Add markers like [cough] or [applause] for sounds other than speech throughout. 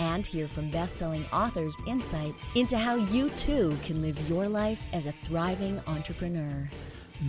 And hear from best selling authors' insight into how you too can live your life as a thriving entrepreneur.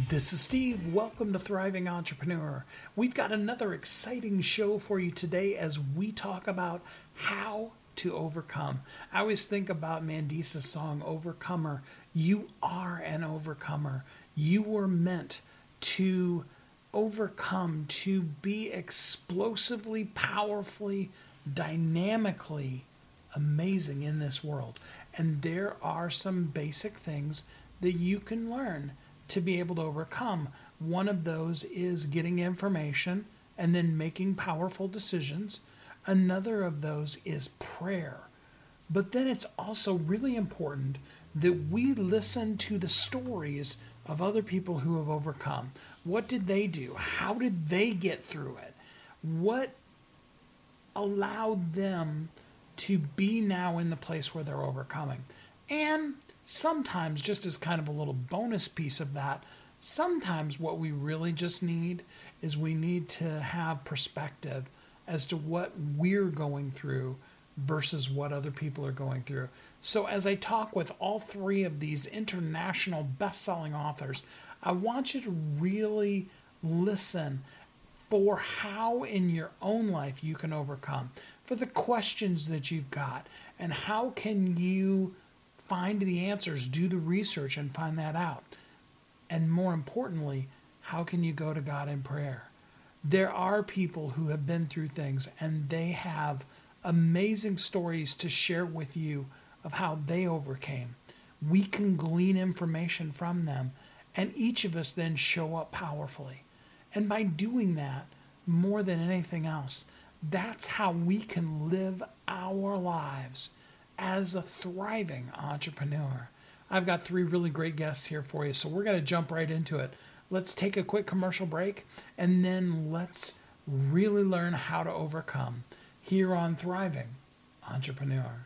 This is Steve. Welcome to Thriving Entrepreneur. We've got another exciting show for you today as we talk about how to overcome. I always think about Mandisa's song, Overcomer. You are an overcomer. You were meant to overcome, to be explosively, powerfully, dynamically amazing in this world. And there are some basic things that you can learn to be able to overcome. One of those is getting information and then making powerful decisions. Another of those is prayer. But then it's also really important that we listen to the stories of other people who have overcome. What did they do? How did they get through it? What allowed them to be now in the place where they're overcoming? And sometimes, just as kind of a little bonus piece of that, sometimes what we really just need is we need to have perspective as to what we're going through versus what other people are going through. So, as I talk with all three of these international best selling authors, I want you to really listen for how in your own life you can overcome, for the questions that you've got, and how can you find the answers, do the research, and find that out. And more importantly, how can you go to God in prayer? There are people who have been through things and they have amazing stories to share with you of how they overcame. We can glean information from them, and each of us then show up powerfully. And by doing that, more than anything else, that's how we can live our lives as a thriving entrepreneur. I've got three really great guests here for you, so we're going to jump right into it. Let's take a quick commercial break and then let's really learn how to overcome here on Thriving Entrepreneur.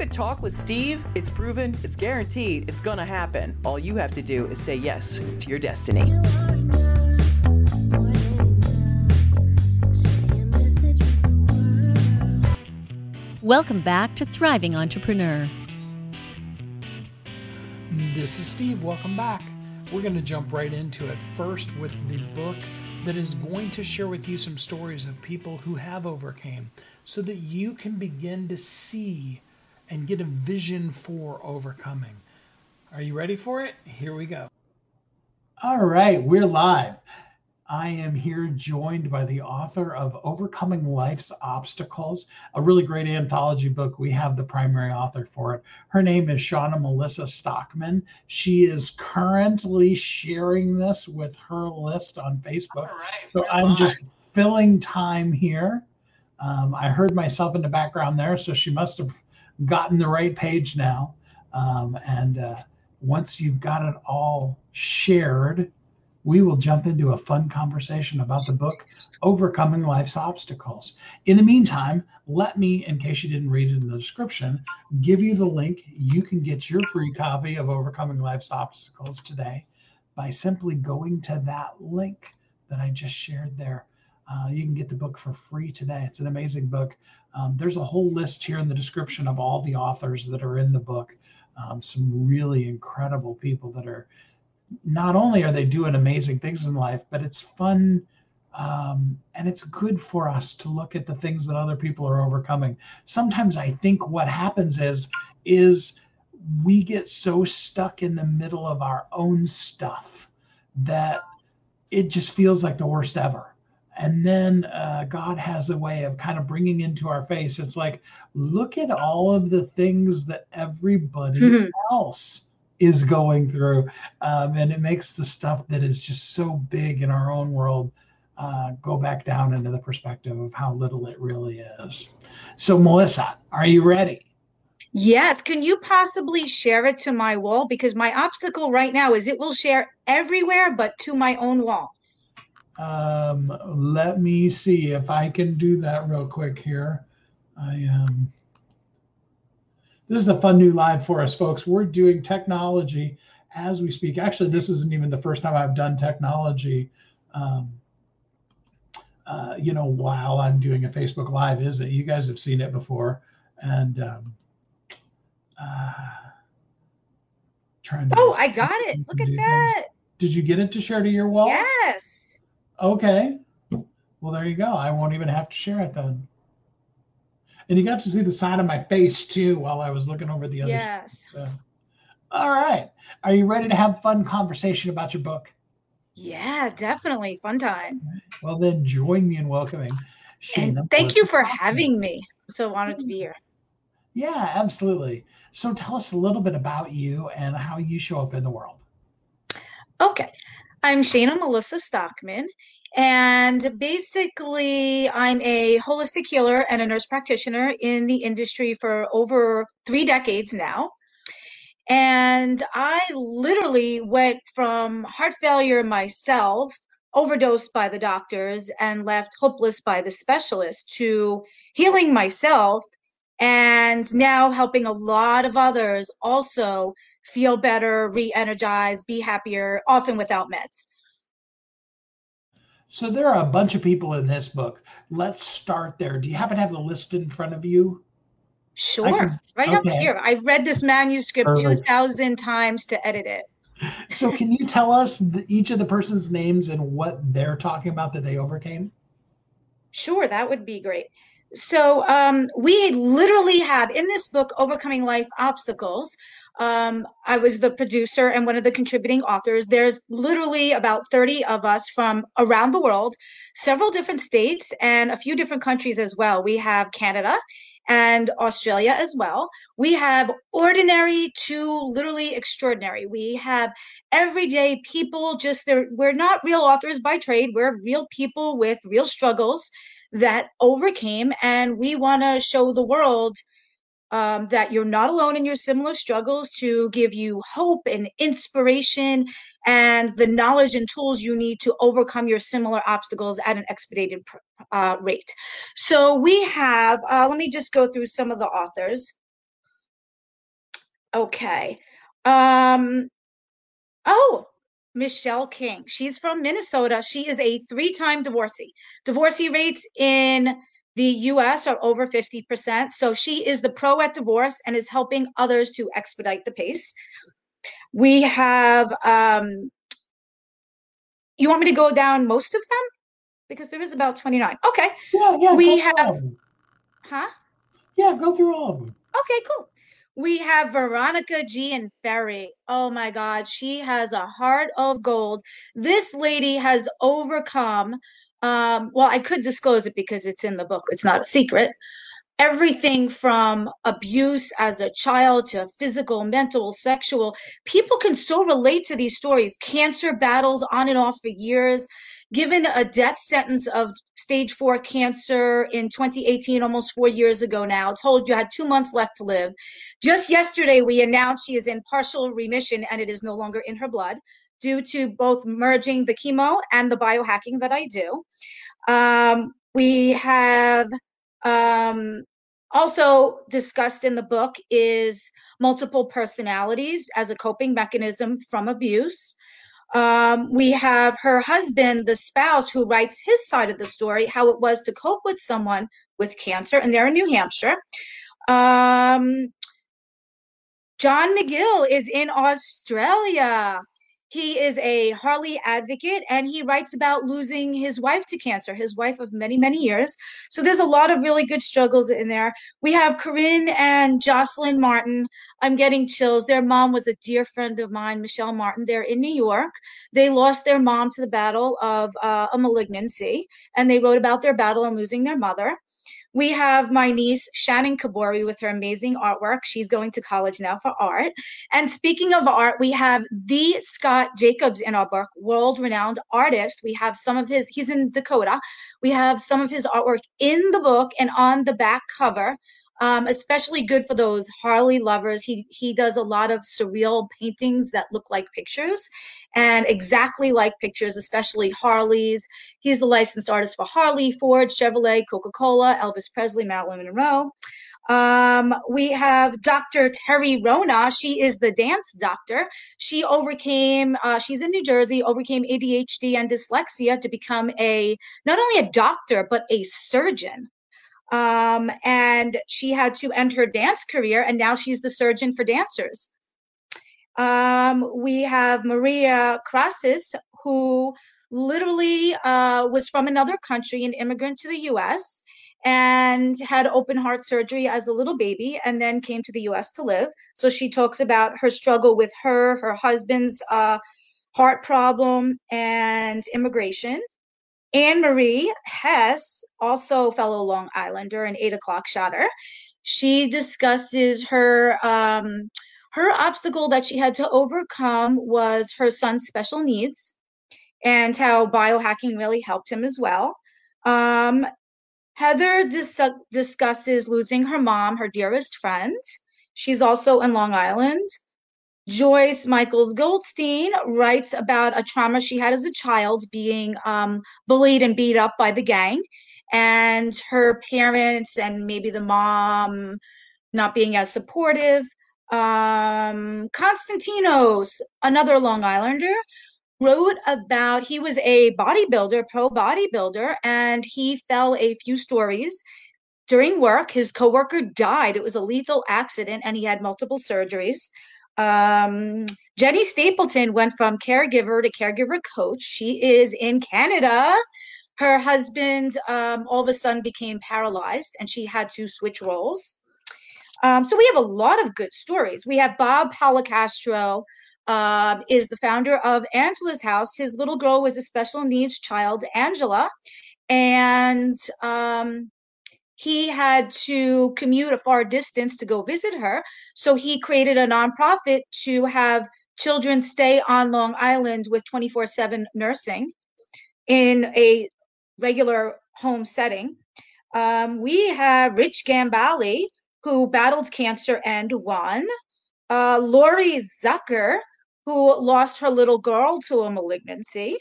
a talk with Steve. It's proven, it's guaranteed, it's going to happen. All you have to do is say yes to your destiny. Welcome back to Thriving Entrepreneur. This is Steve. Welcome back. We're going to jump right into it first with the book that is going to share with you some stories of people who have overcame so that you can begin to see and get a vision for overcoming. Are you ready for it? Here we go. All right, we're live. I am here joined by the author of Overcoming Life's Obstacles, a really great anthology book. We have the primary author for it. Her name is Shauna Melissa Stockman. She is currently sharing this with her list on Facebook. so I'm live. just filling time here. Um, I heard myself in the background there, so she must have gotten the right page now. Um, and uh, once you've got it all shared, we will jump into a fun conversation about the book Overcoming Life's Obstacles. In the meantime, let me, in case you didn't read it in the description, give you the link. You can get your free copy of Overcoming Life's Obstacles today by simply going to that link that I just shared there. Uh, you can get the book for free today. It's an amazing book. Um, there's a whole list here in the description of all the authors that are in the book. Um, some really incredible people that are not only are they doing amazing things in life, but it's fun um, and it's good for us to look at the things that other people are overcoming. Sometimes I think what happens is is we get so stuck in the middle of our own stuff that it just feels like the worst ever. And then uh, God has a way of kind of bringing into our face. It's like, look at all of the things that everybody mm-hmm. [laughs] else is going through. Um, and it makes the stuff that is just so big in our own world uh, go back down into the perspective of how little it really is. So, Melissa, are you ready? Yes. Can you possibly share it to my wall? Because my obstacle right now is it will share everywhere but to my own wall. Um, let me see if I can do that real quick here. I am. Um, this is a fun new live for us, folks. We're doing technology as we speak. Actually, this isn't even the first time I've done technology. Um, uh, you know, while I'm doing a Facebook Live, is it? You guys have seen it before, and um, uh, trying to. Oh, I got it! Look at that. Things. Did you get it to share to your wall? Yes. Okay. Well, there you go. I won't even have to share it then. And you got to see the side of my face too while I was looking over the other. Yes. So. All right. Are you ready to have fun conversation about your book? Yeah, definitely. Fun time. Well, then join me in welcoming Shana. And thank you for having me. I'm so honored to be here. Yeah, absolutely. So tell us a little bit about you and how you show up in the world. Okay. I'm Shana Melissa Stockman, and basically, I'm a holistic healer and a nurse practitioner in the industry for over three decades now. And I literally went from heart failure myself, overdosed by the doctors, and left hopeless by the specialist to healing myself and now helping a lot of others also feel better, re energize, be happier, often without meds. So there are a bunch of people in this book. Let's start there. Do you happen to have the list in front of you? Sure, can, right okay. up here. I've read this manuscript Perfect. 2,000 times to edit it. so can you tell us the, each of the person's names and what they're talking about that they overcame? Sure, that would be great. So um, we literally have in this book, Overcoming Life Obstacles. Um, I was the producer and one of the contributing authors. There's literally about 30 of us from around the world, several different states, and a few different countries as well. We have Canada and Australia as well. We have ordinary to literally extraordinary. We have everyday people, just there. We're not real authors by trade, we're real people with real struggles that overcame. And we want to show the world um, that you're not alone in your similar struggles to give you hope and inspiration and the knowledge and tools you need to overcome your similar obstacles at an expedited uh, rate. So we have, uh, let me just go through some of the authors. Okay. Um, oh, Michelle King. She's from Minnesota. She is a three time divorcee. Divorcee rates in the US are over 50%. So she is the pro at divorce and is helping others to expedite the pace. We have, um, you want me to go down most of them? Because there is about 29. Okay. Yeah, yeah. We have, huh? Yeah, go through all of them. Okay, cool. We have Veronica Gianferri. Oh my God, she has a heart of gold. This lady has overcome. Um, well, I could disclose it because it's in the book. It's not a secret. Everything from abuse as a child to physical, mental, sexual. People can so relate to these stories. Cancer battles on and off for years given a death sentence of stage four cancer in 2018, almost four years ago now, told you had two months left to live. Just yesterday, we announced she is in partial remission and it is no longer in her blood due to both merging the chemo and the biohacking that I do. Um, we have um, also discussed in the book is multiple personalities as a coping mechanism from abuse. Um, we have her husband, the spouse, who writes his side of the story, how it was to cope with someone with cancer, and they're in New Hampshire. Um, John McGill is in Australia. He is a Harley advocate and he writes about losing his wife to cancer, his wife of many, many years. So there's a lot of really good struggles in there. We have Corinne and Jocelyn Martin. I'm getting chills. Their mom was a dear friend of mine, Michelle Martin. They're in New York. They lost their mom to the battle of uh, a malignancy and they wrote about their battle and losing their mother. We have my niece, Shannon Kabori, with her amazing artwork. She's going to college now for art. And speaking of art, we have the Scott Jacobs in our book, world renowned artist. We have some of his, he's in Dakota. We have some of his artwork in the book and on the back cover um, especially good for those Harley lovers. He he does a lot of surreal paintings that look like pictures, and exactly like pictures, especially Harleys. He's the licensed artist for Harley, Ford, Chevrolet, Coca Cola, Elvis Presley, Marilyn Monroe. Um, we have Dr. Terry Rona. She is the dance doctor. She overcame, uh, she's in New Jersey, overcame ADHD and dyslexia to become a not only a doctor, but a surgeon. Um, and she had to end her dance career, and now she's the surgeon for dancers. Um, we have Maria Krasis, who literally uh, was from another country, an immigrant to the US, and had open heart surgery as a little baby and then came to the US to live. So she talks about her struggle with her, her husband's uh, heart problem, and immigration. Anne Marie Hess, also fellow Long Islander and eight o'clock shotter, she discusses her um, her obstacle that she had to overcome was her son's special needs and how biohacking really helped him as well. Um, Heather dis- discusses losing her mom, her dearest friend. She's also in Long Island. Joyce Michaels Goldstein writes about a trauma she had as a child being um, bullied and beat up by the gang, and her parents and maybe the mom not being as supportive. Um, Constantinos, another Long Islander, wrote about he was a bodybuilder, pro bodybuilder, and he fell a few stories during work. His coworker died. It was a lethal accident, and he had multiple surgeries. Um, Jenny Stapleton went from caregiver to caregiver coach. She is in Canada. Her husband um, all of a sudden became paralyzed and she had to switch roles. Um, so we have a lot of good stories. We have Bob Policastro, uh, is the founder of Angela's House. His little girl was a special needs child, Angela, and um, he had to commute a far distance to go visit her. So he created a nonprofit to have children stay on Long Island with 24 7 nursing in a regular home setting. Um, we have Rich Gambale, who battled cancer and won. Uh, Lori Zucker, who lost her little girl to a malignancy.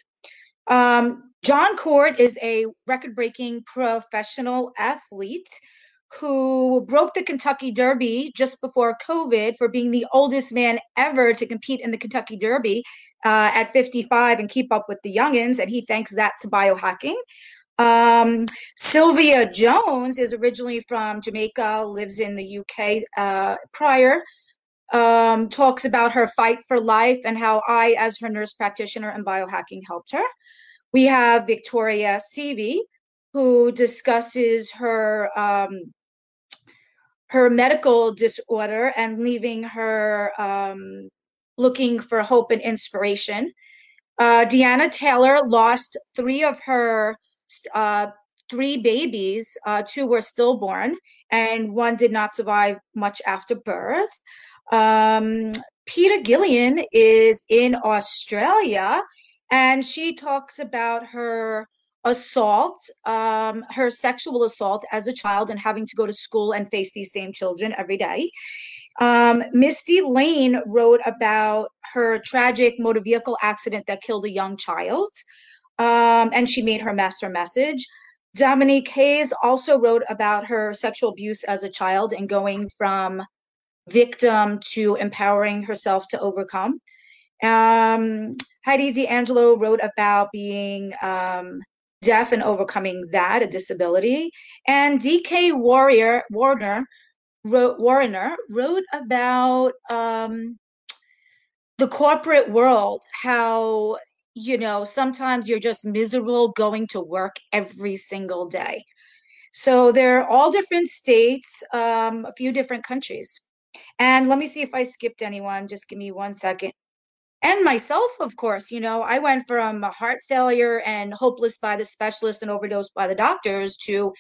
Um, Jon Court is a record breaking professional athlete who broke the Kentucky Derby just before COVID for being the oldest man ever to compete in the Kentucky Derby uh, at 55 and keep up with the youngins. And he thanks that to biohacking. Um, Sylvia Jones is originally from Jamaica, lives in the UK uh, prior. Um, talks about her fight for life and how I, as her nurse practitioner and biohacking, helped her. We have Victoria Seavey, who discusses her um, her medical disorder and leaving her um, looking for hope and inspiration. Uh, Deanna Taylor lost three of her uh, three babies. Uh, two were stillborn, and one did not survive much after birth. Um, Peta Gillian is in Australia and she talks about her assault, um, her sexual assault as a child, and having to go to school and face these same children every day. Um, Misty Lane wrote about her tragic motor vehicle accident that killed a young child, um, and she made her master message. Dominique Hayes also wrote about her sexual abuse as a child and going from victim to empowering herself to overcome. Um, Heidi D'Angelo wrote about being um, deaf and overcoming that, a disability. And D.K. Warrior Warner wrote Warner wrote about um, the corporate world, how you know, sometimes you're just miserable going to work every single day. So they're all different states, um, a few different countries. And let me see if I skipped anyone. Just give me one second. And myself, of course, you know, I went from heart failure and hopeless by the specialist and overdosed by the doctors to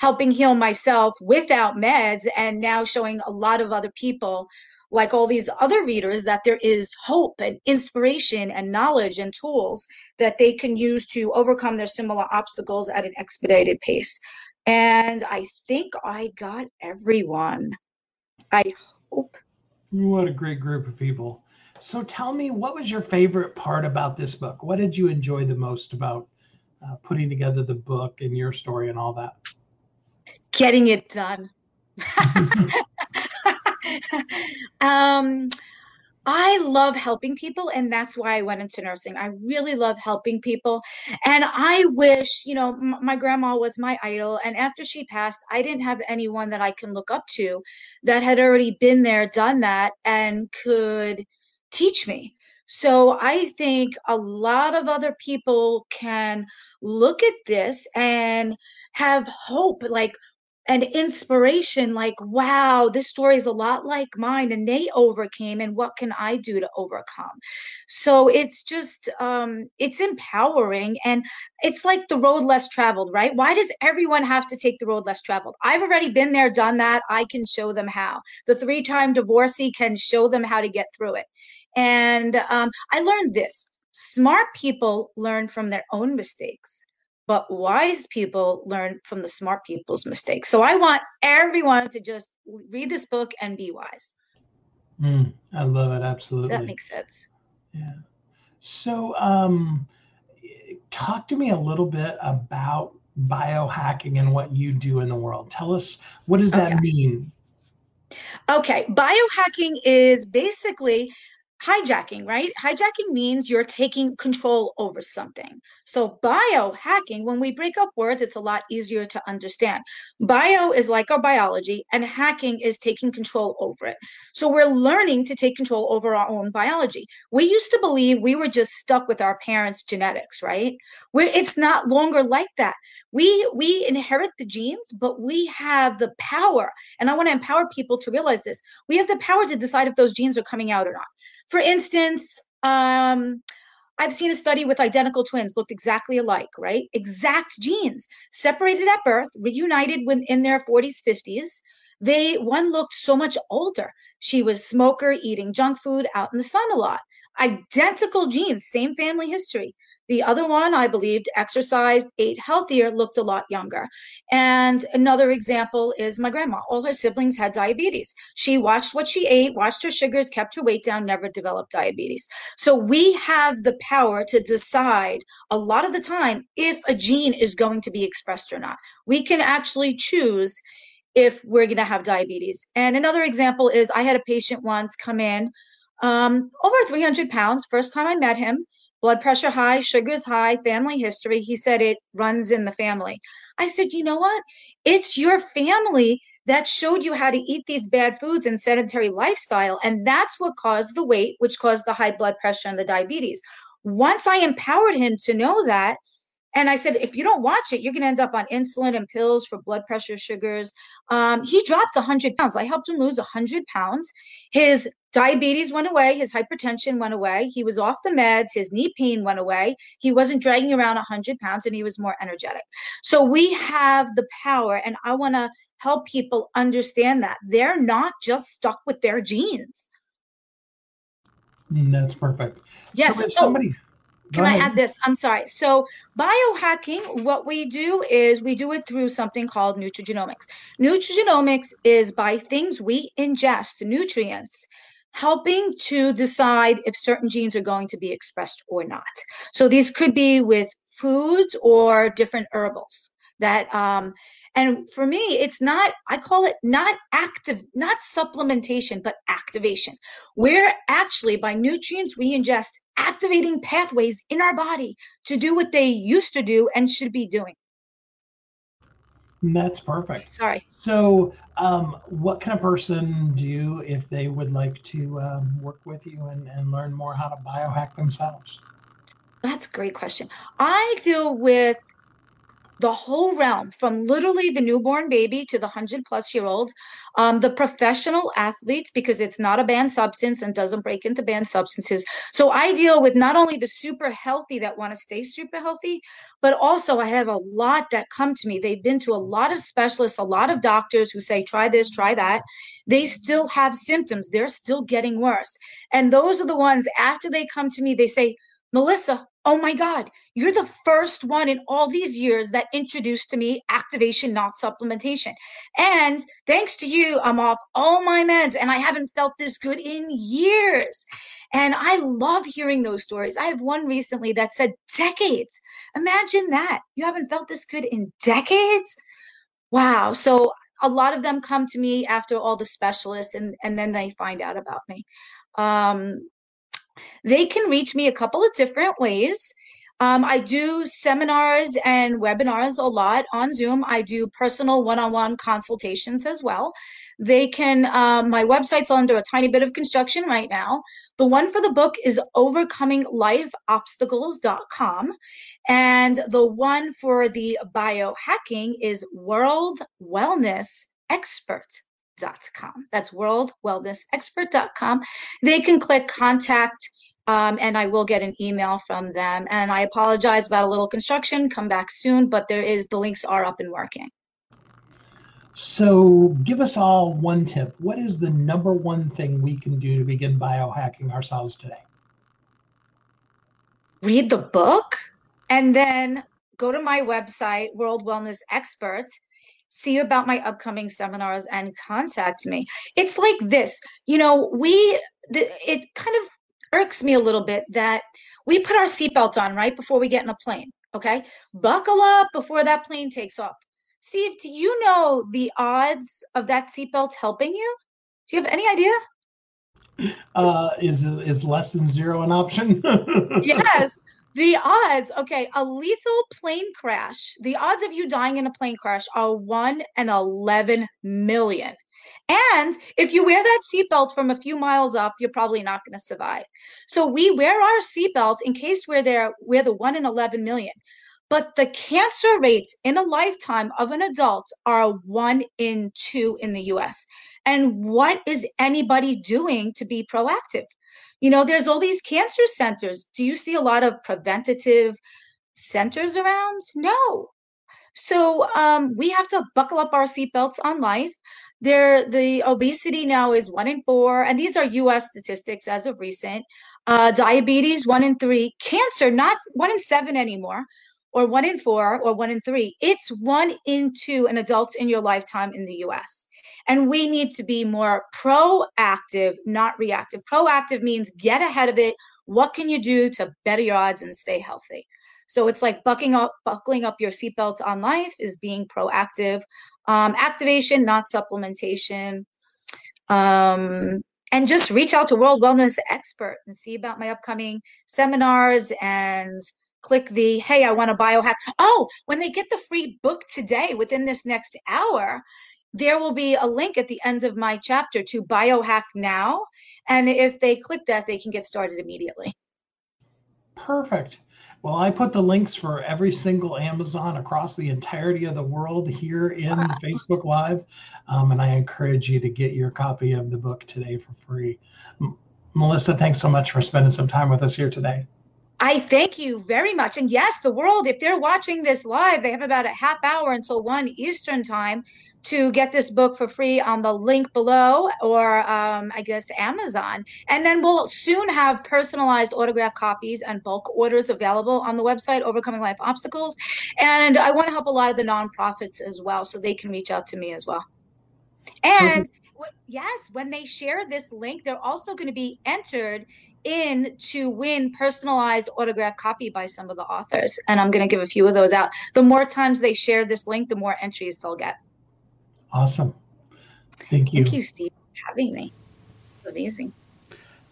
helping heal myself without meds and now showing a lot of other people like all these other readers, that there is hope and inspiration and knowledge and tools that they can use to overcome their similar obstacles at an expedited pace. And I think I got everyone. I hope. What a great group of people. So tell me, what was your favorite part about this book? What did you enjoy the most about uh, putting together the book and your story and all that? Getting it done. [laughs] [laughs] um, I love helping people, and that's why I went into nursing. I really love helping people. And I wish, you know, m- my grandma was my idol. And after she passed, I didn't have anyone that I can look up to that had already been there, done that, and could teach me. So I think a lot of other people can look at this and have hope like, and inspiration like wow this story is a lot like mine and they overcame and what can i do to overcome? So it's just um it's empowering and it's like the road less traveled right? Why does everyone have to take the road less traveled? I've already been there done that i can show them how. The three time divorcee can show them how to get through it. And um, i learned this smart people learn from their own mistakes but wise people learn from the smart people's mistakes. So I want everyone to just read this book and be wise. Mm, I love it. Absolutely. That makes sense. Yeah. So, um, talk to me a little bit about biohacking and what you do in the world. Tell us what does that okay. mean? Okay, biohacking is basically hijacking, right? Hijacking means you're taking control over something. So, biohacking, when we break up words, it's a lot easier to understand. Bio is like our biology, and hacking is taking control over it. So, we're learning to take control over our own biology. We used to believe we were just stuck with our parents' genetics, right? Where it's not longer like that. We we inherit the genes, but we have the power, and I want to empower people to realize this. We have the power to decide if those genes are coming out or not. For instance, um, I've seen a study with identical twins looked exactly alike, right? Exact genes, separated at birth, reunited when in their 40s, 50s. They one looked so much older. She was smoker, eating junk food, out in the sun a lot. Identical genes, same family history. The other one, I believed, exercised, ate healthier, looked a lot younger. And another example is my grandma. All her siblings had diabetes. She watched what she ate, watched her sugars, kept her weight down, never developed diabetes. So we have the power to decide a lot of the time if a gene is going to be expressed or not. We can actually choose if we're going to have diabetes. And another example is I had a patient once come in um, over 300 pounds. First time I met him, blood pressure high, sugars high, family history. He said it runs in the family. I said, you know what? It's your family that showed you how to eat these bad foods and sedentary lifestyle. And that's what caused the weight, which caused the high blood pressure and the diabetes. Once I empowered him to know that, and I said, if you don't watch it, you're going to end up on insulin and pills for blood pressure, sugars. Um, he dropped 100 pounds. I helped him lose 100 pounds. His diabetes went away. His hypertension went away. He was off the meds. His knee pain went away. He wasn't dragging around 100 pounds and he was more energetic. So we have the power, and I want to help people understand that they're not just stuck with their genes. Mm, that's perfect. Yes. So if somebody. Can I add this? I'm sorry. So, biohacking, what we do is we do it through something called nutrigenomics. Nutrigenomics is by things we ingest, nutrients, helping to decide if certain genes are going to be expressed or not. So, these could be with foods or different herbals that um, and for me, it's not, I call it not active, not supplementation, but activation. We're actually, by nutrients we ingest, activating pathways in our body to do what they used to do and should be doing. That's perfect. Sorry. So, um, what can a person do if they would like to um, work with you and, and learn more how to biohack themselves? That's a great question. I deal with the whole realm from literally the newborn baby to the 100 plus year old um, the professional athletes because it's not a banned substance and doesn't break into banned substances. So i deal with not only the super healthy that want to stay super healthy but also i have a lot that come to me. They've been to a lot of specialists a lot of doctors who say try this try that. They still have symptoms. They're still getting worse. And those are the ones after they come to me they say melissa oh my God, you're the first one in all these years that introduced to me activation, not supplementation. And thanks to you, I'm off all my meds and I haven't felt this good in years. And I love hearing those stories. I have one recently that said decades. Imagine that. You haven't felt this good in decades? Wow. So a lot of them come to me after all the specialists and, and then they find out about me. Um, they can reach me a couple of different ways. Um, I do seminars and webinars a lot on Zoom. I do personal one on one consultations as well. They can, um, my website's under a tiny bit of construction right now. The one for the book is overcominglifeobstacles.com. And the one for the biohacking is World Wellness Expert com. That's worldwellnessexpert.com. They can click contact um, and I will get an email from them. And I apologize about a little construction. Come back soon, but there is the links are up and working. So, give us all one tip. What is the number one thing we can do to begin biohacking ourselves today? Read the book and then go to my website, World Wellness Experts, see about my upcoming seminars and contact me. It's like this, you know, we, it kind of irks me a little bit that we put our seatbelt on right before we get in a plane. Okay. Buckle up before that plane takes off. Steve, do you know the odds of that seatbelt helping you? Do you have any idea? Uh, is is less than zero an option? [laughs] yes. The odds, okay, a lethal plane crash, the odds of you dying in a plane crash are 1 in 11 million. And if you wear that seatbelt from a few miles up, you're probably not going to survive. So we wear our seatbelts in case we're there, we're the 1 in 11 million. But the cancer rates in a lifetime of an adult are 1 in 2 in the US. And what is anybody doing to be proactive? You know, there's all these cancer centers. Do you see a lot of preventative centers around? No. So um, we have to buckle up our seatbelts on life. There, the obesity now is one in four, and these are U.S. statistics as of recent. Uh, diabetes, one in three. Cancer, not one in seven anymore, or one in four, or one in three. It's one in two in adults in your lifetime in the U.S. And we need to be more proactive, not reactive. Proactive means get ahead of it. What can you do to better your odds and stay healthy? So it's like buckling up, buckling up your seatbelts on life is being proactive. Um, activation, not supplementation. Um, and just reach out to World Wellness Expert and see about my upcoming seminars and click the hey, I want to biohack. Oh, when they get the free book today within this next hour, there will be a link at the end of my chapter to biohack now and if they click that they can get started immediately perfect well i put the links for every single amazon across the entirety of the world here in wow. facebook live um, and i encourage you to get your copy of the book today for free M- melissa thanks so much for spending some time with us here today I thank you very much. And yes, the world, if they're watching this live, they have about a half hour until 1 Eastern time to get this book for free on the link below or um, I guess Amazon. And then we'll soon have personalized autograph copies and bulk orders available on the website, Overcoming Life Obstacles. And I want to help a lot of the nonprofits as well so they can reach out to me as well. And yes, when they share this link, they're also going to be entered in to win personalized autograph copy by some of the authors. And I'm going to give a few of those out. The more times they share this link, the more entries they'll get. Awesome. Thank you. Thank you, Steve, for having me. Amazing.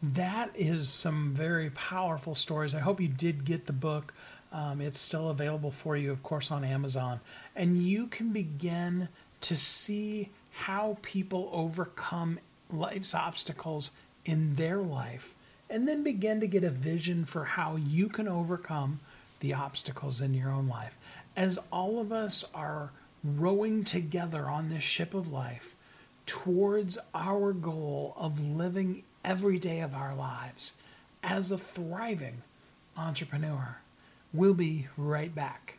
That is some very powerful stories. I hope you did get the book. Um, it's still available for you, of course, on Amazon. And you can begin to see how people overcome life's obstacles in their life and then begin to get a vision for how you can overcome the obstacles in your own life. As all of us are rowing together on this ship of life towards our goal of living every day of our lives as a thriving entrepreneur. We'll be right back.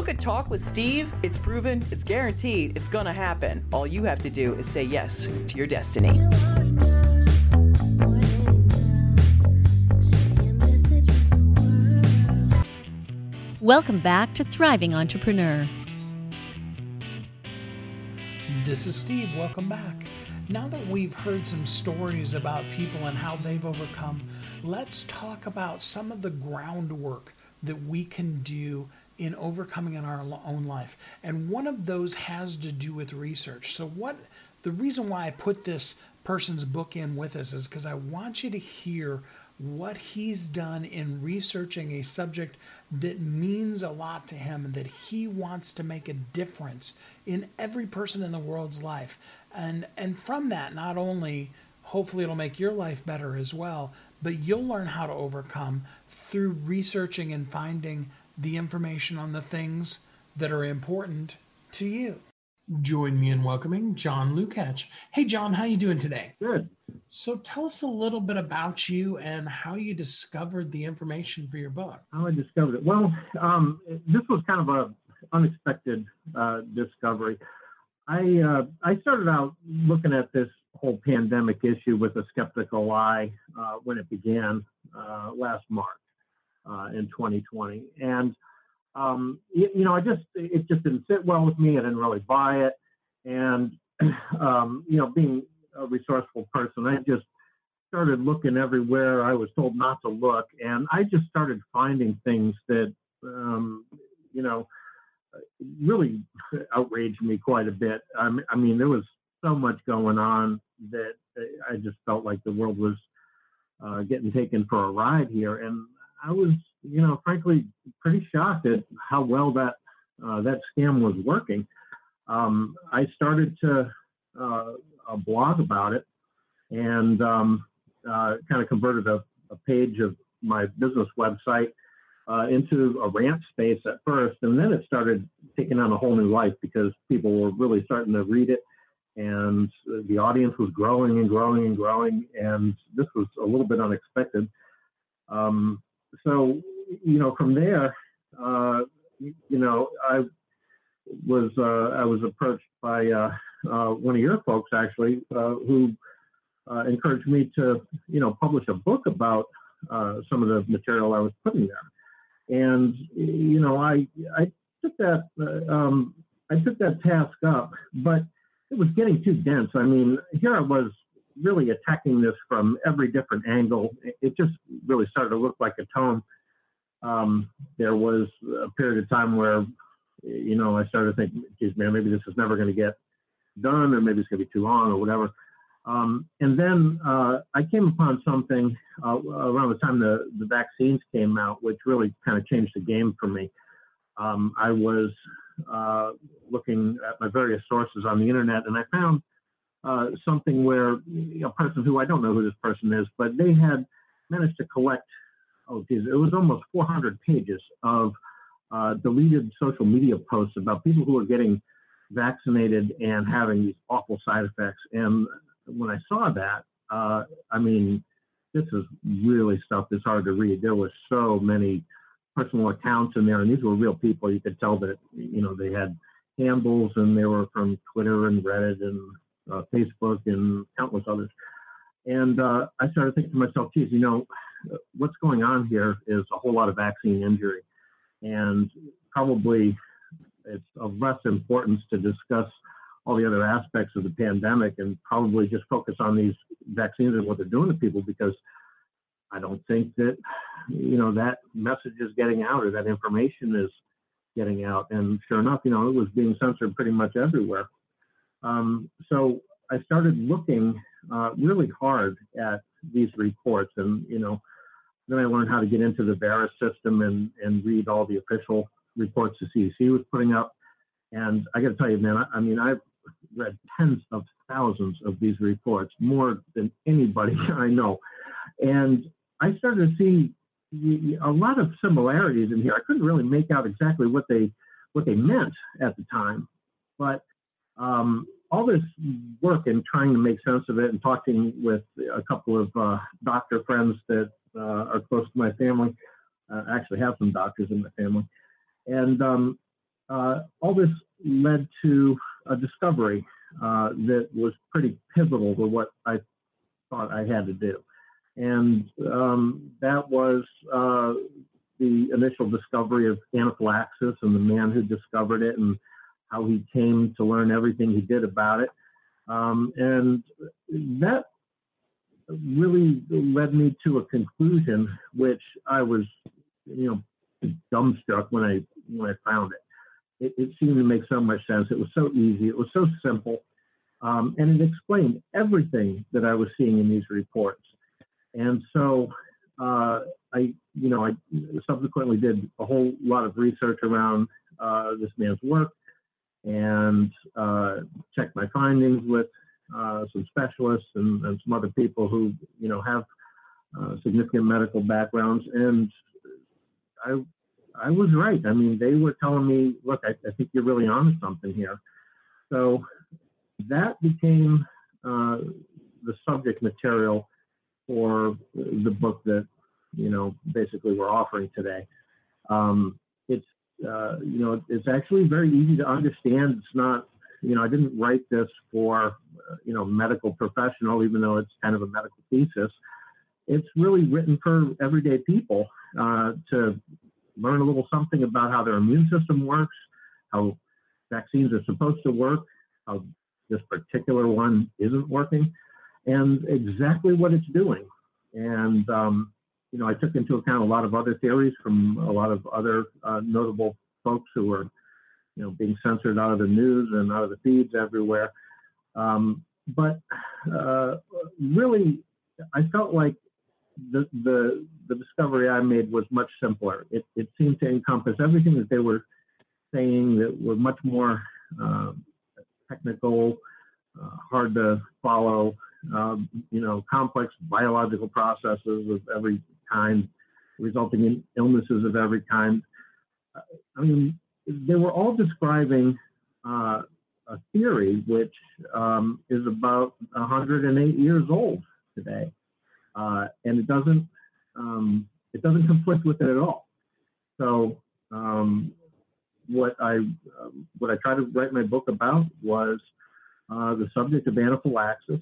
a talk with Steve. It's proven, it's guaranteed, it's gonna happen. All you have to do is say yes to your destiny. Welcome back to Thriving Entrepreneur. This is Steve. Welcome back. Now that we've heard some stories about people and how they've overcome, let's talk about some of the groundwork that we can do in overcoming in our own life. And one of those has to do with research. So, what the reason why I put this person's book in with us is because I want you to hear what he's done in researching a subject that means a lot to him and that he wants to make a difference in every person in the world's life. And and from that not only hopefully it'll make your life better as well, but you'll learn how to overcome through researching and finding the information on the things that are important to you. Join me in welcoming John Lukach. Hey, John, how you doing today? Good. So tell us a little bit about you and how you discovered the information for your book. How I discovered it. Well, um, this was kind of a unexpected uh, discovery. I uh, I started out looking at this whole pandemic issue with a skeptical eye uh, when it began uh, last March uh, in 2020. And um, you, you, know, I just it just didn't sit well with me. I didn't really buy it, and [clears throat] um, you know, being a resourceful person, I just started looking everywhere I was told not to look, and I just started finding things that um, you know really outraged me quite a bit. I mean, there was so much going on that I just felt like the world was uh, getting taken for a ride here, and I was, you know, frankly, pretty shocked at how well that uh, that scam was working. Um, I started to uh, blog about it and um, uh, kind of converted a, a, page of my business website uh, into a rant space at first, and then it started taking on a whole new life because people were really starting to read it, and the audience was growing and growing and growing, and this was a little bit unexpected. Um, so you know from there uh, you know i was uh, i was approached by uh, uh, one of your folks actually, uh, who uh, encouraged me to, you know, publish a book about some of the material I was putting there. And you know, I I took that um, I took that task up, but it was getting too dense. I mean, here I was really attacking this from every different angle. It just really started to look like a tome. Um, there was a period of time where, you know, I started thinking, geez, man, maybe this is never going to get done, or maybe it's going to be too long, or whatever. Um, and then uh, I came upon something uh, around the time the, the vaccines came out, which really kind of changed the game for me. Um, I was uh, looking at my various sources on the internet, and I found uh, something where a person who I don't know who this person is, but they had managed to collect, oh geez, it was almost 400 pages of uh, deleted social media posts about people who were getting vaccinated and having these awful side effects. And when I saw that, uh, I mean, this is really stuff that's hard to read. There were so many personal accounts in there, and these were real people. You could tell that you know they had handles, and they were from Twitter and Reddit and uh, Facebook and countless others. And uh, I started thinking to myself, geez, you know, what's going on here is a whole lot of vaccine injury, and probably it's of less importance to discuss all the other aspects of the pandemic and probably just focus on these vaccines and what they're doing to people because I don't think that you know that message is getting out or that information is getting out. And sure enough, you know, it was being censored pretty much everywhere. Um, so I started looking uh, really hard at these reports, and you know, then I learned how to get into the VAERS system and and read all the official reports the CDC was putting up. And I got to tell you, man, I, I mean, I've read tens of thousands of these reports, more than anybody [laughs] I know. And I started to see a lot of similarities in here. I couldn't really make out exactly what they what they meant at the time, but um, all this work and trying to make sense of it and talking with a couple of uh, doctor friends that uh, are close to my family. Uh, actually have some doctors in my family, and um, uh, all this led to a discovery uh, that was pretty pivotal to what I thought I had to do and um, that was uh, the initial discovery of anaphylaxis and the man who discovered it and how he came to learn everything he did about it. Um, and that really led me to a conclusion, which I was, you know, dumbstruck when I when I found it. It, it seemed to make so much sense. It was so easy. It was so simple, um, and it explained everything that I was seeing in these reports. And so uh, I, you know, I subsequently did a whole lot of research around uh, this man's work and uh, checked my findings with uh, some specialists and, and, some other people who, you know, have uh, significant medical backgrounds. And I, I was right. I mean, they were telling me, look, I, I think you're really onto something here. So that became uh, the subject material for the book that you know basically we're offering today. Um, it's uh, you know it's actually very easy to understand. It's not you know I didn't write this for uh, you know medical professional, even though it's kind of a medical thesis. It's really written for everyday people uh, to learn a little something about how their immune system works, how vaccines are supposed to work, how this particular one isn't working and exactly what it's doing. And, um, you know, I took into account a lot of other theories from a lot of other uh, notable folks who were, you know, being censored out of the news and out of the feeds everywhere. Um, but uh, really, I felt like the, the, the discovery I made was much simpler. It, it seemed to encompass everything that they were saying that were much more uh, technical, hard to follow, um, you know, complex biological processes of every kind, resulting in illnesses of every kind. I mean, they were all describing uh, a theory which um, is about 108 years old today, uh, and it doesn't um, it doesn't conflict with it at all. So um, what I uh, what I tried to write my book about was uh, the subject of anaphylaxis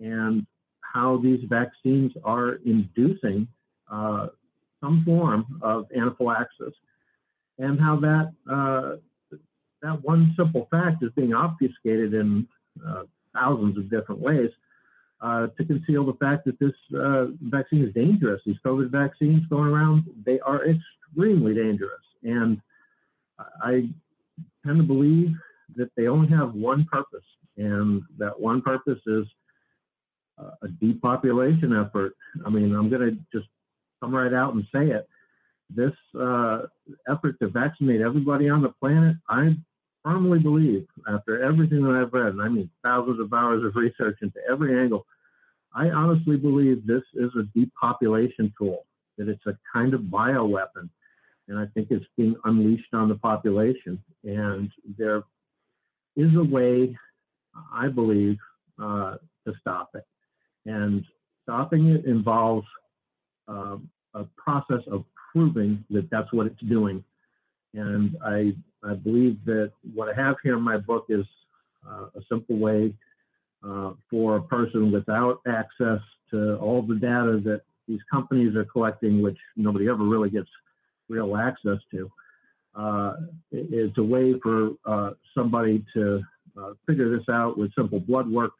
and how these vaccines are inducing uh, some form of anaphylaxis, and how that uh, that one simple fact is being obfuscated in uh, thousands of different ways uh, to conceal the fact that this vaccine is dangerous. These COVID vaccines going around, they are extremely dangerous, and I tend to believe that they only have one purpose, and that one purpose is a depopulation effort. I mean, I'm going to just come right out and say it. This uh, effort to vaccinate everybody on the planet, I firmly believe, after everything that I've read, and I mean thousands of hours of research into every angle, I honestly believe this is a depopulation tool, that it's a kind of bioweapon. And I think it's being unleashed on the population. And there is a way, I believe, uh, to stop it. And stopping it involves uh, a process of proving that that's what it's doing. And I, I believe that what I have here in my book is uh, a simple way uh, for a person without access to all the data that these companies are collecting, which nobody ever really gets real access to. Uh, it's a way for uh, somebody to uh, figure this out with simple blood work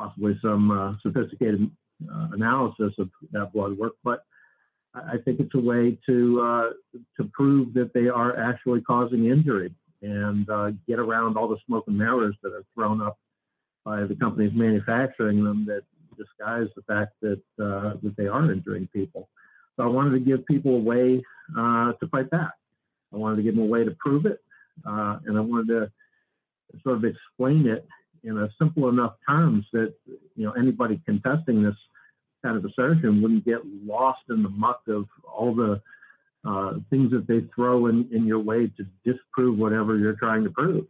possibly some uh, sophisticated uh, analysis of that blood work, but I think it's a way to uh, to prove that they are actually causing injury and uh, get around all the smoke and mirrors that are thrown up by the companies manufacturing them that disguise the fact that uh, that they are injuring people. So I wanted to give people a way uh, to fight back. I wanted to give them a way to prove it, and I wanted to sort of explain it in a simple enough terms that you know anybody contesting this kind of assertion wouldn't get lost in the muck of all the uh, things that they throw in, in your way to disprove whatever you're trying to prove.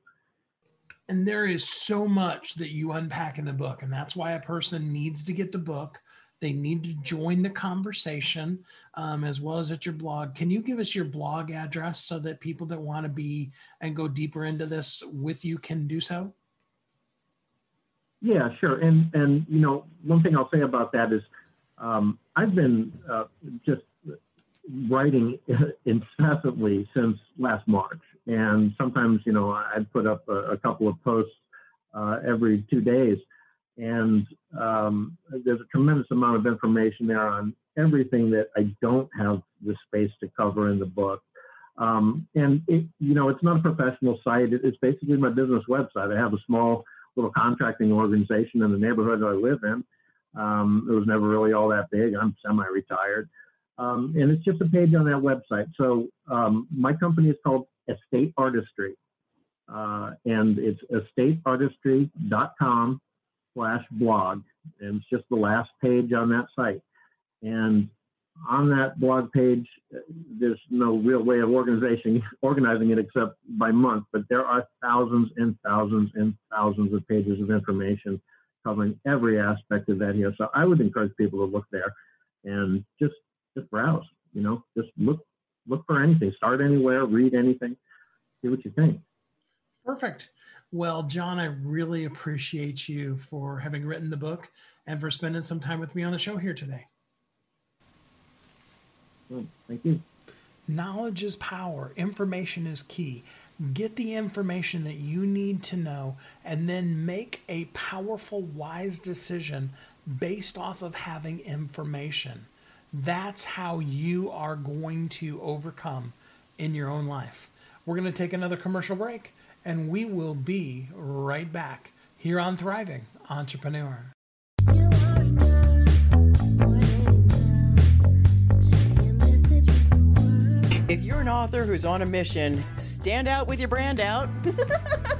And there is so much that you unpack in the book, and that's why a person needs to get the book. They need to join the conversation um, as well as at your blog. Can you give us your blog address so that people that want to be and go deeper into this with you can do so? Yeah, sure. And and you know, one thing I'll say about that is, um, I've been uh, just writing [laughs] incessantly since last March, and sometimes you know I'd put up a, a couple of posts uh, every two days, and um, there's a tremendous amount of information there on everything that I don't have the space to cover in the book. Um, and it, you know, it's not a professional site. It's basically my business website. I have a small little contracting organization in the neighborhood that I live in. Um, it was never really all that big. I'm semi-retired, um, and it's just a page on that website. So um, my company is called Estate Artistry, uh, and it's estateartistry.com slash blog, and it's just the last page on that site. And on that blog page, there's no real way of organizing [laughs] organizing it except by month, but there are thousands and thousands and thousands of pages of information covering every aspect of that here. So I would encourage people to look there and just just browse. You know, just look look for anything. Start anywhere, read anything, see what you think. Perfect. Well, John, I really appreciate you for having written the book and for spending some time with me on the show here today. Thank you. Knowledge is power. Information is key. Get the information that you need to know and then make a powerful, wise decision based off of having information. That's how you are going to overcome in your own life. We're going to take another commercial break and we will be right back here on Thriving Entrepreneur. You're an author who's on a mission, stand out with your brand out. [laughs]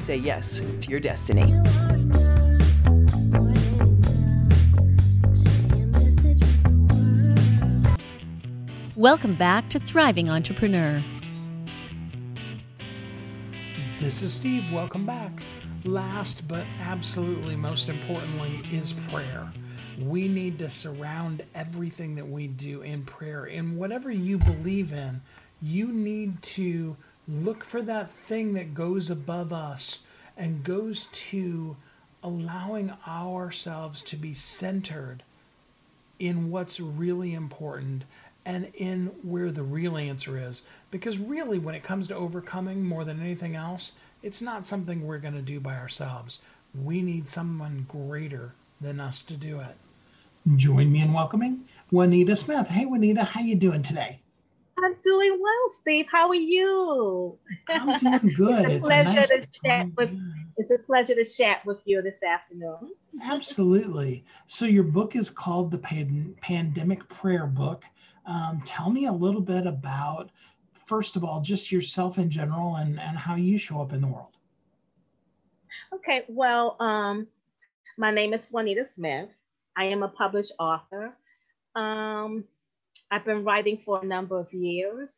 say yes to your destiny. Welcome back to Thriving Entrepreneur. This is Steve. Welcome back. Last but absolutely most importantly is prayer. We need to surround everything that we do in prayer. In whatever you believe in, you need to look for that thing that goes above us and goes to allowing ourselves to be centered in what's really important and in where the real answer is. Because really, when it comes to overcoming more than anything else, it's not something we're going to do by ourselves. We need someone greater than us to do it. Join me in welcoming Juanita Smith. Hey, Juanita, how you doing today? I'm doing well, Steve. How are you? I'm doing [laughs] good. it's a pleasure nice to chat with. It's a pleasure to chat with you this afternoon. Absolutely. So your book is called the Pan- Pandemic Prayer Book. Um, tell me a little bit about, first of all, just yourself in general and, and how you show up in the world. Okay, well, um, my name is Juanita Smith. I am a published author. Um, I've been writing for a number of years.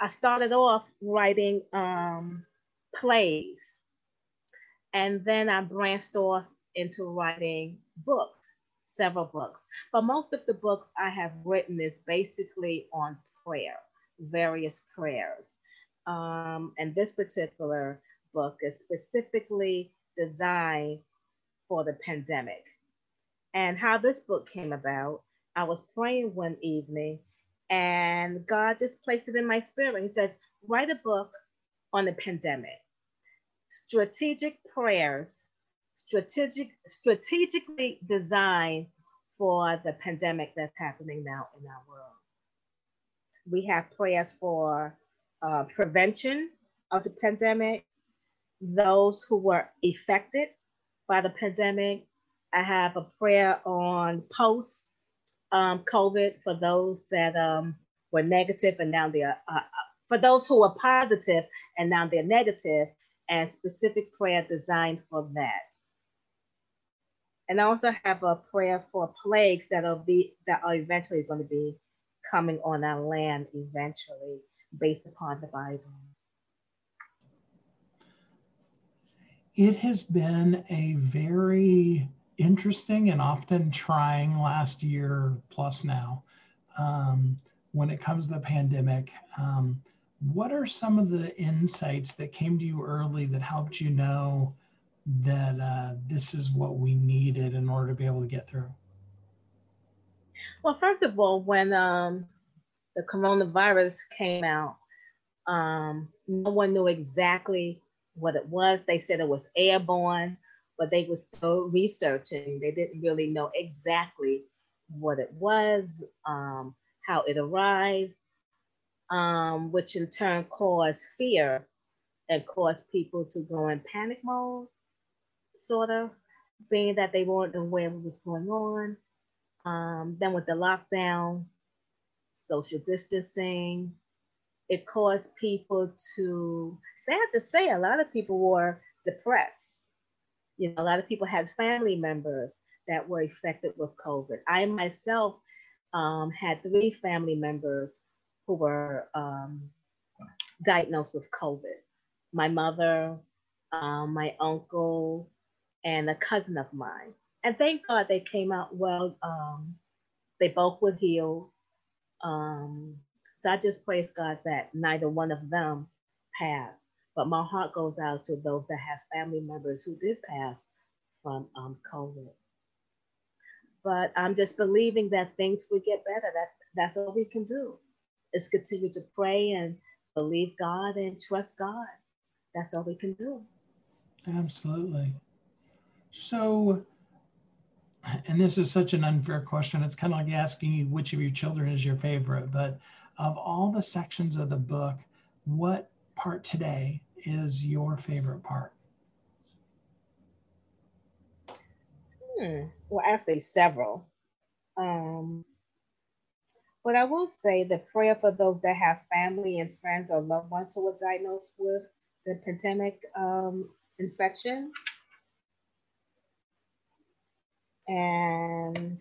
I started off writing um, plays, and then I branched off into writing books several books, but most of the books I have written is basically on prayer, various prayers. Um, and this particular book is specifically designed for the pandemic. And how this book came about, I was praying one evening and God just placed it in my spirit. He says, write a book on the pandemic. Strategic prayers strategic, strategically designed for the pandemic that's happening now in our world. We have prayers for uh, prevention of the pandemic, those who were affected by the pandemic. I have a prayer on post um, COVID for those that um, were negative and now they're, uh, uh, for those who were positive and now they're negative, and specific prayer designed for that. And I also have a prayer for plagues that'll be that are eventually going to be coming on our land eventually, based upon the Bible. It has been a very interesting and often trying last year plus now um, when it comes to the pandemic. Um, what are some of the insights that came to you early that helped you know that uh, this is what we needed in order to be able to get through? Well, first of all, when um, the coronavirus came out, um, no one knew exactly what it was. They said it was airborne, but they were still researching. They didn't really know exactly what it was, um, how it arrived, um, which in turn caused fear and caused people to go in panic mode sort of, being that they weren't aware of what was going on. Um, then with the lockdown, social distancing, it caused people to, sad to say, a lot of people were depressed. You know, a lot of people had family members that were affected with COVID. I myself um, had three family members who were um, diagnosed with COVID. My mother, um, my uncle, and a cousin of mine. And thank God they came out well. Um, they both were healed. Um, so I just praise God that neither one of them passed. But my heart goes out to those that have family members who did pass from um, COVID. But I'm just believing that things will get better. That that's all we can do is continue to pray and believe God and trust God. That's all we can do. Absolutely. So, and this is such an unfair question. It's kind of like asking you which of your children is your favorite. But of all the sections of the book, what part today is your favorite part? Hmm. Well, actually, several. Um, but I will say the prayer for those that have family and friends or loved ones who were diagnosed with the pandemic um, infection. And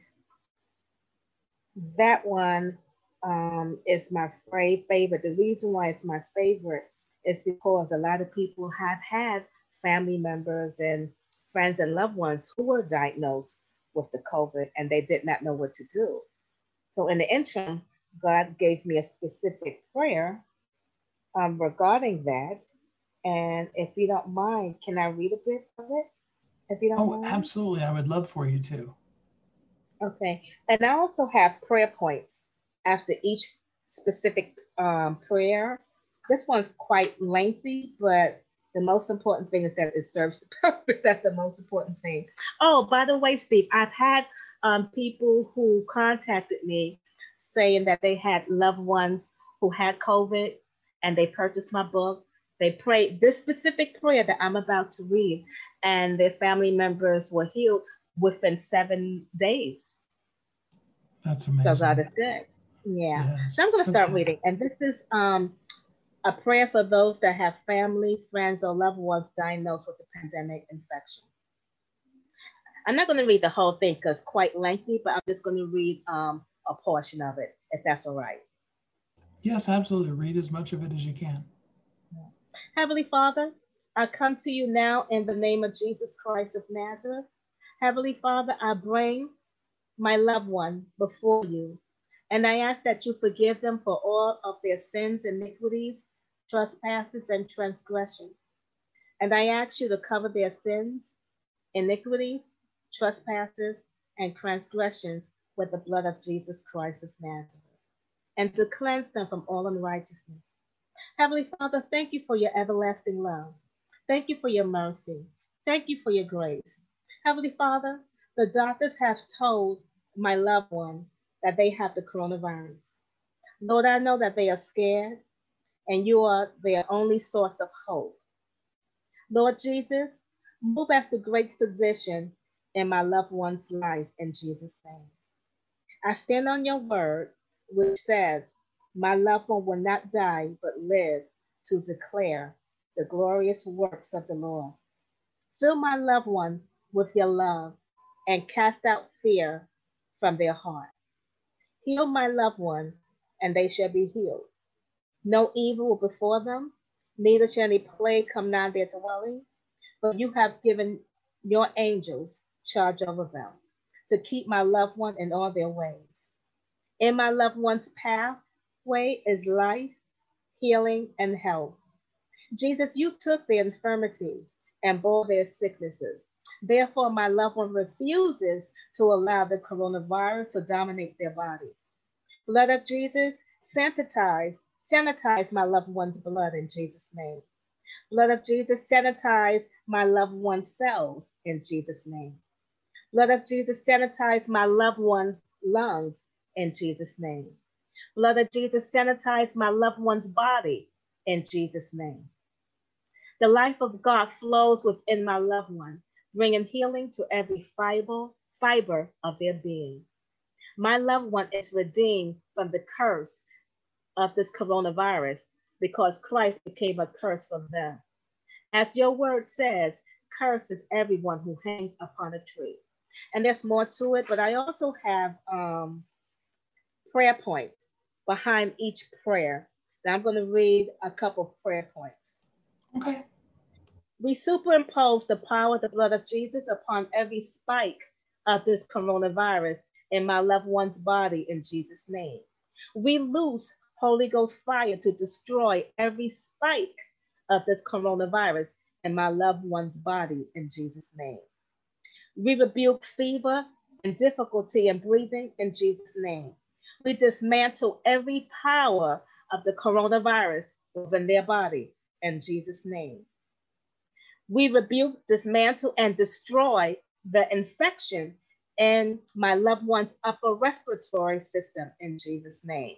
that one um, is my favorite. The reason why it's my favorite is because a lot of people have had family members and friends and loved ones who were diagnosed with the COVID and they did not know what to do. So in the interim, God gave me a specific prayer um, regarding that. And if you don't mind, can I read a bit of it? If you don't oh, mind. absolutely. I would love for you to. Okay. And I also have prayer points after each specific um, prayer. This one's quite lengthy, but the most important thing is that it serves the [laughs] purpose. That's the most important thing. Oh, by the way, Steve, I've had um, people who contacted me saying that they had loved ones who had COVID and they purchased my book. They prayed this specific prayer that I'm about to read, and their family members were healed within seven days. That's amazing. So God is good. Yeah. Yes. So I'm going to start reading. And this is um, a prayer for those that have family, friends, or loved ones diagnosed with the pandemic infection. I'm not going to read the whole thing because it's quite lengthy, but I'm just going to read um, a portion of it, if that's all right. Yes, absolutely. Read as much of it as you can. Heavenly Father, I come to you now in the name of Jesus Christ of Nazareth. Heavenly Father, I bring my loved one before you, and I ask that you forgive them for all of their sins, and iniquities, trespasses, and transgressions. And I ask you to cover their sins, iniquities, trespasses, and transgressions with the blood of Jesus Christ of Nazareth, and to cleanse them from all unrighteousness. Heavenly Father, thank you for your everlasting love. Thank you for your mercy. Thank you for your grace. Heavenly Father, the doctors have told my loved one that they have the coronavirus. Lord, I know that they are scared and you are their only source of hope. Lord Jesus, move as the great physician in my loved one's life in Jesus' name. I stand on your word, which says, My loved one will not die, but live to declare the glorious works of the Lord. Fill my loved one with your love and cast out fear from their heart. Heal my loved one, and they shall be healed. No evil will befall them, neither shall any plague come nigh their dwelling, but you have given your angels charge over them to keep my loved one in all their ways. In my loved one's pathway is life, healing, and health. Jesus, you took their infirmities and bore their sicknesses. Therefore, my loved one refuses to allow the coronavirus to dominate their body. Blood of Jesus, sanitize, sanitize my loved one's blood in Jesus' name. Blood of Jesus, sanitize my loved one's cells in Jesus' name. Blood of Jesus, sanitize my loved one's lungs in Jesus' name. Blood of Jesus, sanitize my loved one's body in Jesus' name. The life of God flows within my loved one, bringing healing to every fiber, fiber of their being. My loved one is redeemed from the curse of this coronavirus because Christ became a curse for them. As your word says, curses everyone who hangs upon a tree and there's more to it, but I also have um, prayer points behind each prayer. Now I'm going to read a couple of prayer points. Okay. We superimpose the power of the blood of Jesus upon every spike of this coronavirus in my loved one's body in Jesus' name. We loose Holy Ghost fire to destroy every spike of this coronavirus in my loved one's body in Jesus' name. We rebuke fever and difficulty in breathing in Jesus' name. We dismantle every power of the coronavirus within their body in Jesus' name. We rebuke, dismantle, and destroy the infection in my loved one's upper respiratory system in Jesus' name.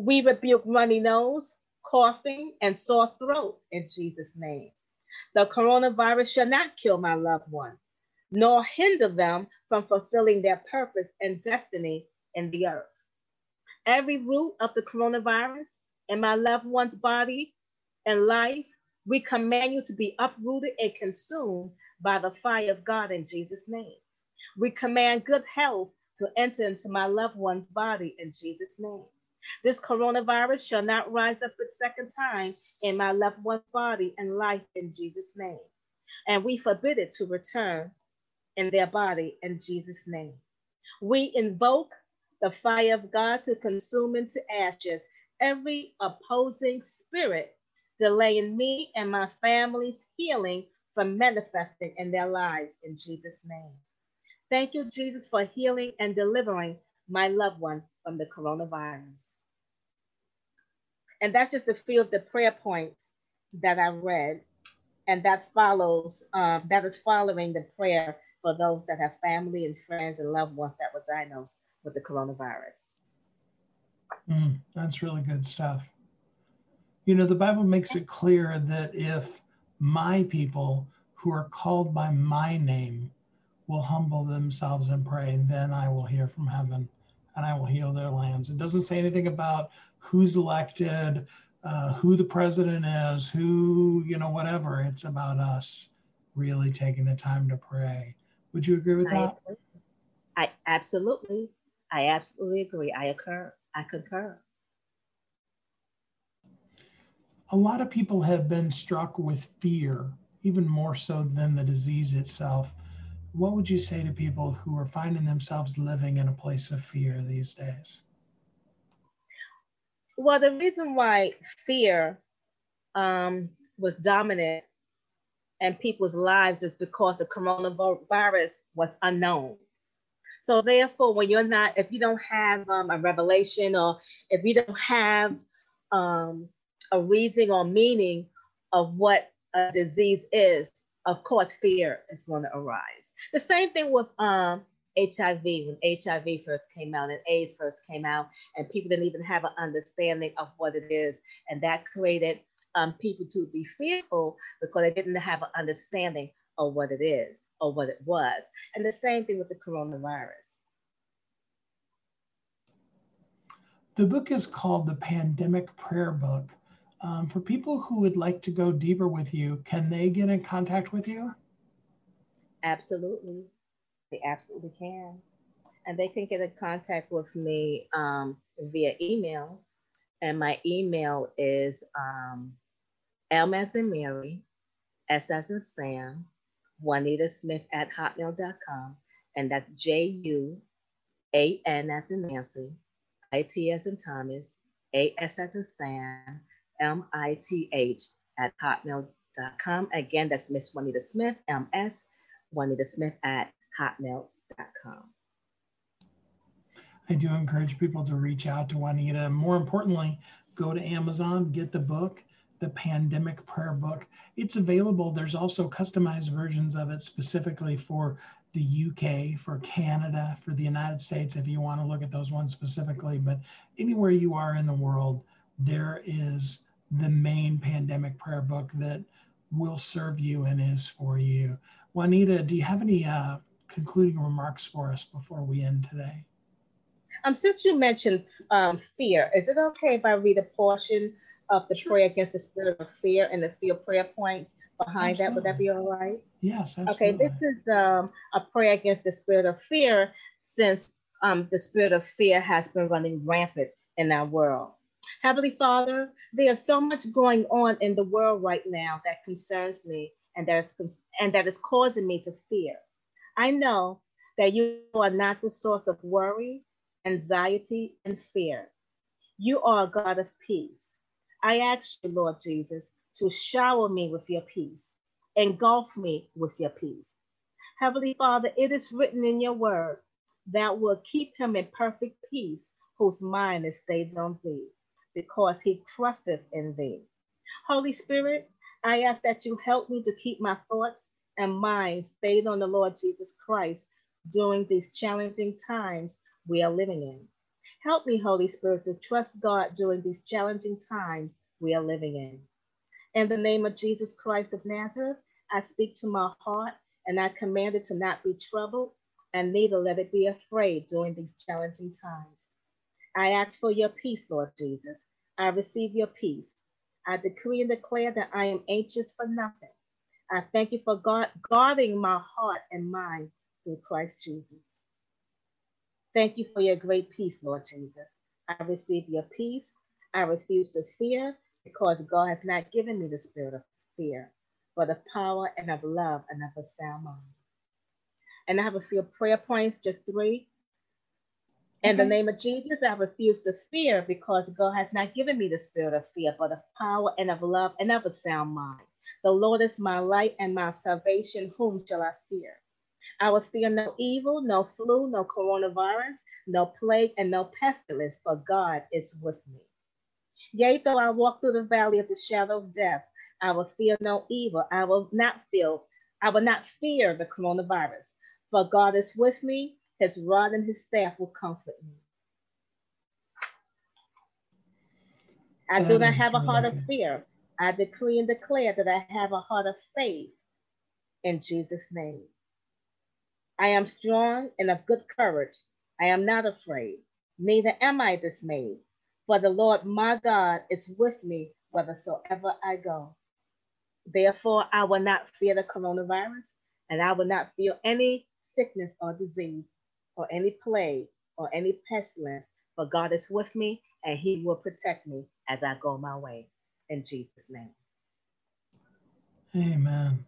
We rebuke runny nose, coughing, and sore throat in Jesus' name. The coronavirus shall not kill my loved one, nor hinder them from fulfilling their purpose and destiny in the earth. Every root of the coronavirus in my loved one's body and life, we command you to be uprooted and consumed by the fire of God in Jesus' name. We command good health to enter into my loved one's body in Jesus' name. This coronavirus shall not rise up a second time in my loved one's body and life in Jesus' name. And we forbid it to return in their body in Jesus' name. We invoke the fire of God to consume into ashes every opposing spirit delaying me and my family's healing from manifesting in their lives in Jesus' name. Thank you, Jesus, for healing and delivering my loved one from the coronavirus. And that's just a few of the prayer points that I read. And that follows, um, that is following the prayer for those that have family and friends and loved ones that were diagnosed with the coronavirus. Mm, that's really good stuff. You know, the Bible makes it clear that if my people who are called by my name will humble themselves and pray, then I will hear from heaven and I will heal their lands. It doesn't say anything about who's elected, uh, who the president is, who, you know, whatever. It's about us really taking the time to pray. Would you agree with that? I, I absolutely, I absolutely agree. I occur, I concur. A lot of people have been struck with fear, even more so than the disease itself what would you say to people who are finding themselves living in a place of fear these days? Well, the reason why fear um, was dominant in people's lives is because the coronavirus was unknown. So therefore, when you're not, if you don't have um, a revelation or if you don't have um, a reason or meaning of what a disease is, of course, fear is going to arise. The same thing with um, HIV when HIV first came out and AIDS first came out, and people didn't even have an understanding of what it is, and that created um, people to be fearful because they didn't have an understanding of what it is or what it was. And the same thing with the coronavirus. The book is called The Pandemic Prayer Book. Um, for people who would like to go deeper with you, can they get in contact with you? Absolutely. They absolutely can. And they can get in contact with me um, via email. And my email is um, M as in Mary, S as in Sam, Juanita Smith at hotmail.com. And that's J U A N as in Nancy, I T as in Thomas, A S as in Sam, M I T H at hotmail.com. Again, that's Miss Juanita Smith, M S, Juanita Smith at hotmail.com. I do encourage people to reach out to Juanita. More importantly, go to Amazon, get the book, the Pandemic Prayer Book. It's available. There's also customized versions of it specifically for the UK, for Canada, for the United States, if you want to look at those ones specifically. But anywhere you are in the world, there is the main pandemic prayer book that will serve you and is for you. Juanita, do you have any uh, concluding remarks for us before we end today? Um, since you mentioned um, fear, is it okay if I read a portion of the sure. prayer against the spirit of fear and the fear prayer points behind absolutely. that? Would that be all right? Yes, absolutely. Okay, this is um, a prayer against the spirit of fear since um, the spirit of fear has been running rampant in our world. Heavenly Father, there's so much going on in the world right now that concerns me and that is, and that is causing me to fear. I know that you are not the source of worry, anxiety, and fear. You are a God of peace. I ask you, Lord Jesus, to shower me with your peace, engulf me with your peace. Heavenly Father, it is written in your word that will keep him in perfect peace whose mind is stayed on thee because he trusteth in thee. Holy Spirit, I ask that you help me to keep my thoughts and mind stayed on the Lord Jesus Christ during these challenging times we are living in. Help me, Holy Spirit, to trust God during these challenging times we are living in. In the name of Jesus Christ of Nazareth, I speak to my heart and I command it to not be troubled and neither let it be afraid during these challenging times. I ask for your peace, Lord Jesus. I receive your peace. I decree and declare that I am anxious for nothing. I thank you for God guarding my heart and mind through Christ Jesus. Thank you for your great peace, Lord Jesus. I receive your peace. I refuse to fear because God has not given me the spirit of fear, but of power and of love and of a sound mind. And I have a few prayer points, just three. In okay. the name of Jesus, I refuse to fear because God has not given me the spirit of fear, but of power and of love and of a sound mind. The Lord is my light and my salvation. Whom shall I fear? I will fear no evil, no flu, no coronavirus, no plague, and no pestilence, for God is with me. Yea, though I walk through the valley of the shadow of death, I will fear no evil. I will not feel, I will not fear the coronavirus, for God is with me. His rod and his staff will comfort me. I do not have a heart of fear. I decree and declare that I have a heart of faith in Jesus' name. I am strong and of good courage. I am not afraid, neither am I dismayed. For the Lord my God is with me whithersoever I go. Therefore, I will not fear the coronavirus, and I will not feel any sickness or disease, or any plague, or any pestilence. For God is with me, and he will protect me as I go my way. In Jesus' name. Amen.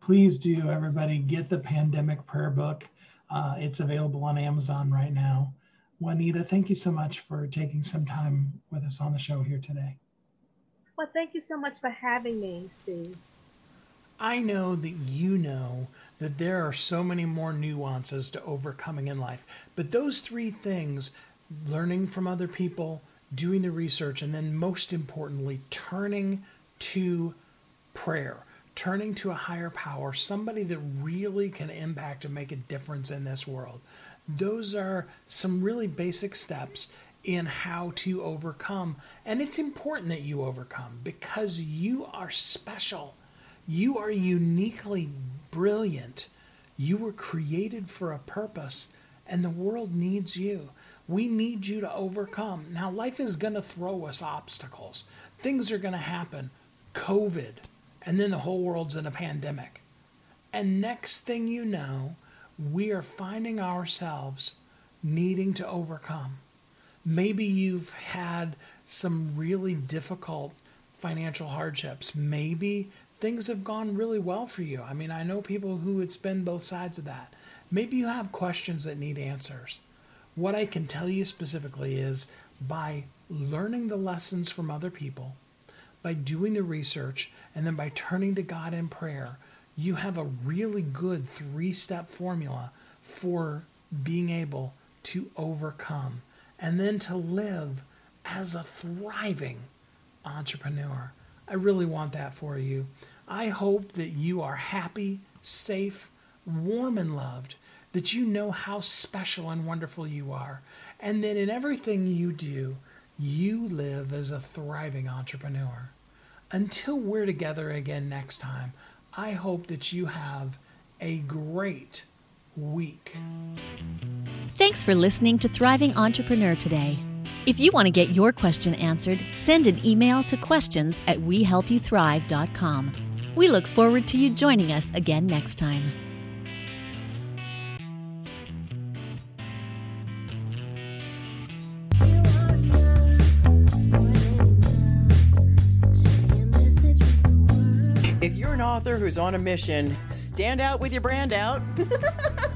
Please do, everybody, get the pandemic prayer book. Uh, it's available on Amazon right now. Juanita, thank you so much for taking some time with us on the show here today. Well, thank you so much for having me, Steve. I know that you know that there are so many more nuances to overcoming in life, but those three things learning from other people, doing the research, and then most importantly, turning to prayer, turning to a higher power, somebody that really can impact and make a difference in this world. Those are some really basic steps in how to overcome. And it's important that you overcome because you are special. You are uniquely brilliant. You were created for a purpose, and the world needs you. We need you to overcome. Now, life is going to throw us obstacles, things are going to happen. COVID, and then the whole world's in a pandemic. And next thing you know, we are finding ourselves needing to overcome. Maybe you've had some really difficult financial hardships. Maybe things have gone really well for you. I mean, I know people who would spend both sides of that. Maybe you have questions that need answers. What I can tell you specifically is by learning the lessons from other people, by doing the research, and then by turning to God in prayer, you have a really good three step formula for being able to overcome and then to live as a thriving entrepreneur. I really want that for you. I hope that you are happy, safe, warm, and loved, that you know how special and wonderful you are, and that in everything you do, you live as a thriving entrepreneur. Until we're together again next time, I hope that you have a great week. Thanks for listening to Thriving Entrepreneur today. If you want to get your question answered, send an email to questions at wehelpyouthrive.com. We look forward to you joining us again next time. Author who's on a mission, stand out with your brand out. [laughs]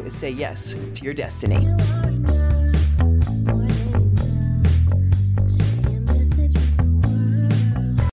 is say yes to your destiny.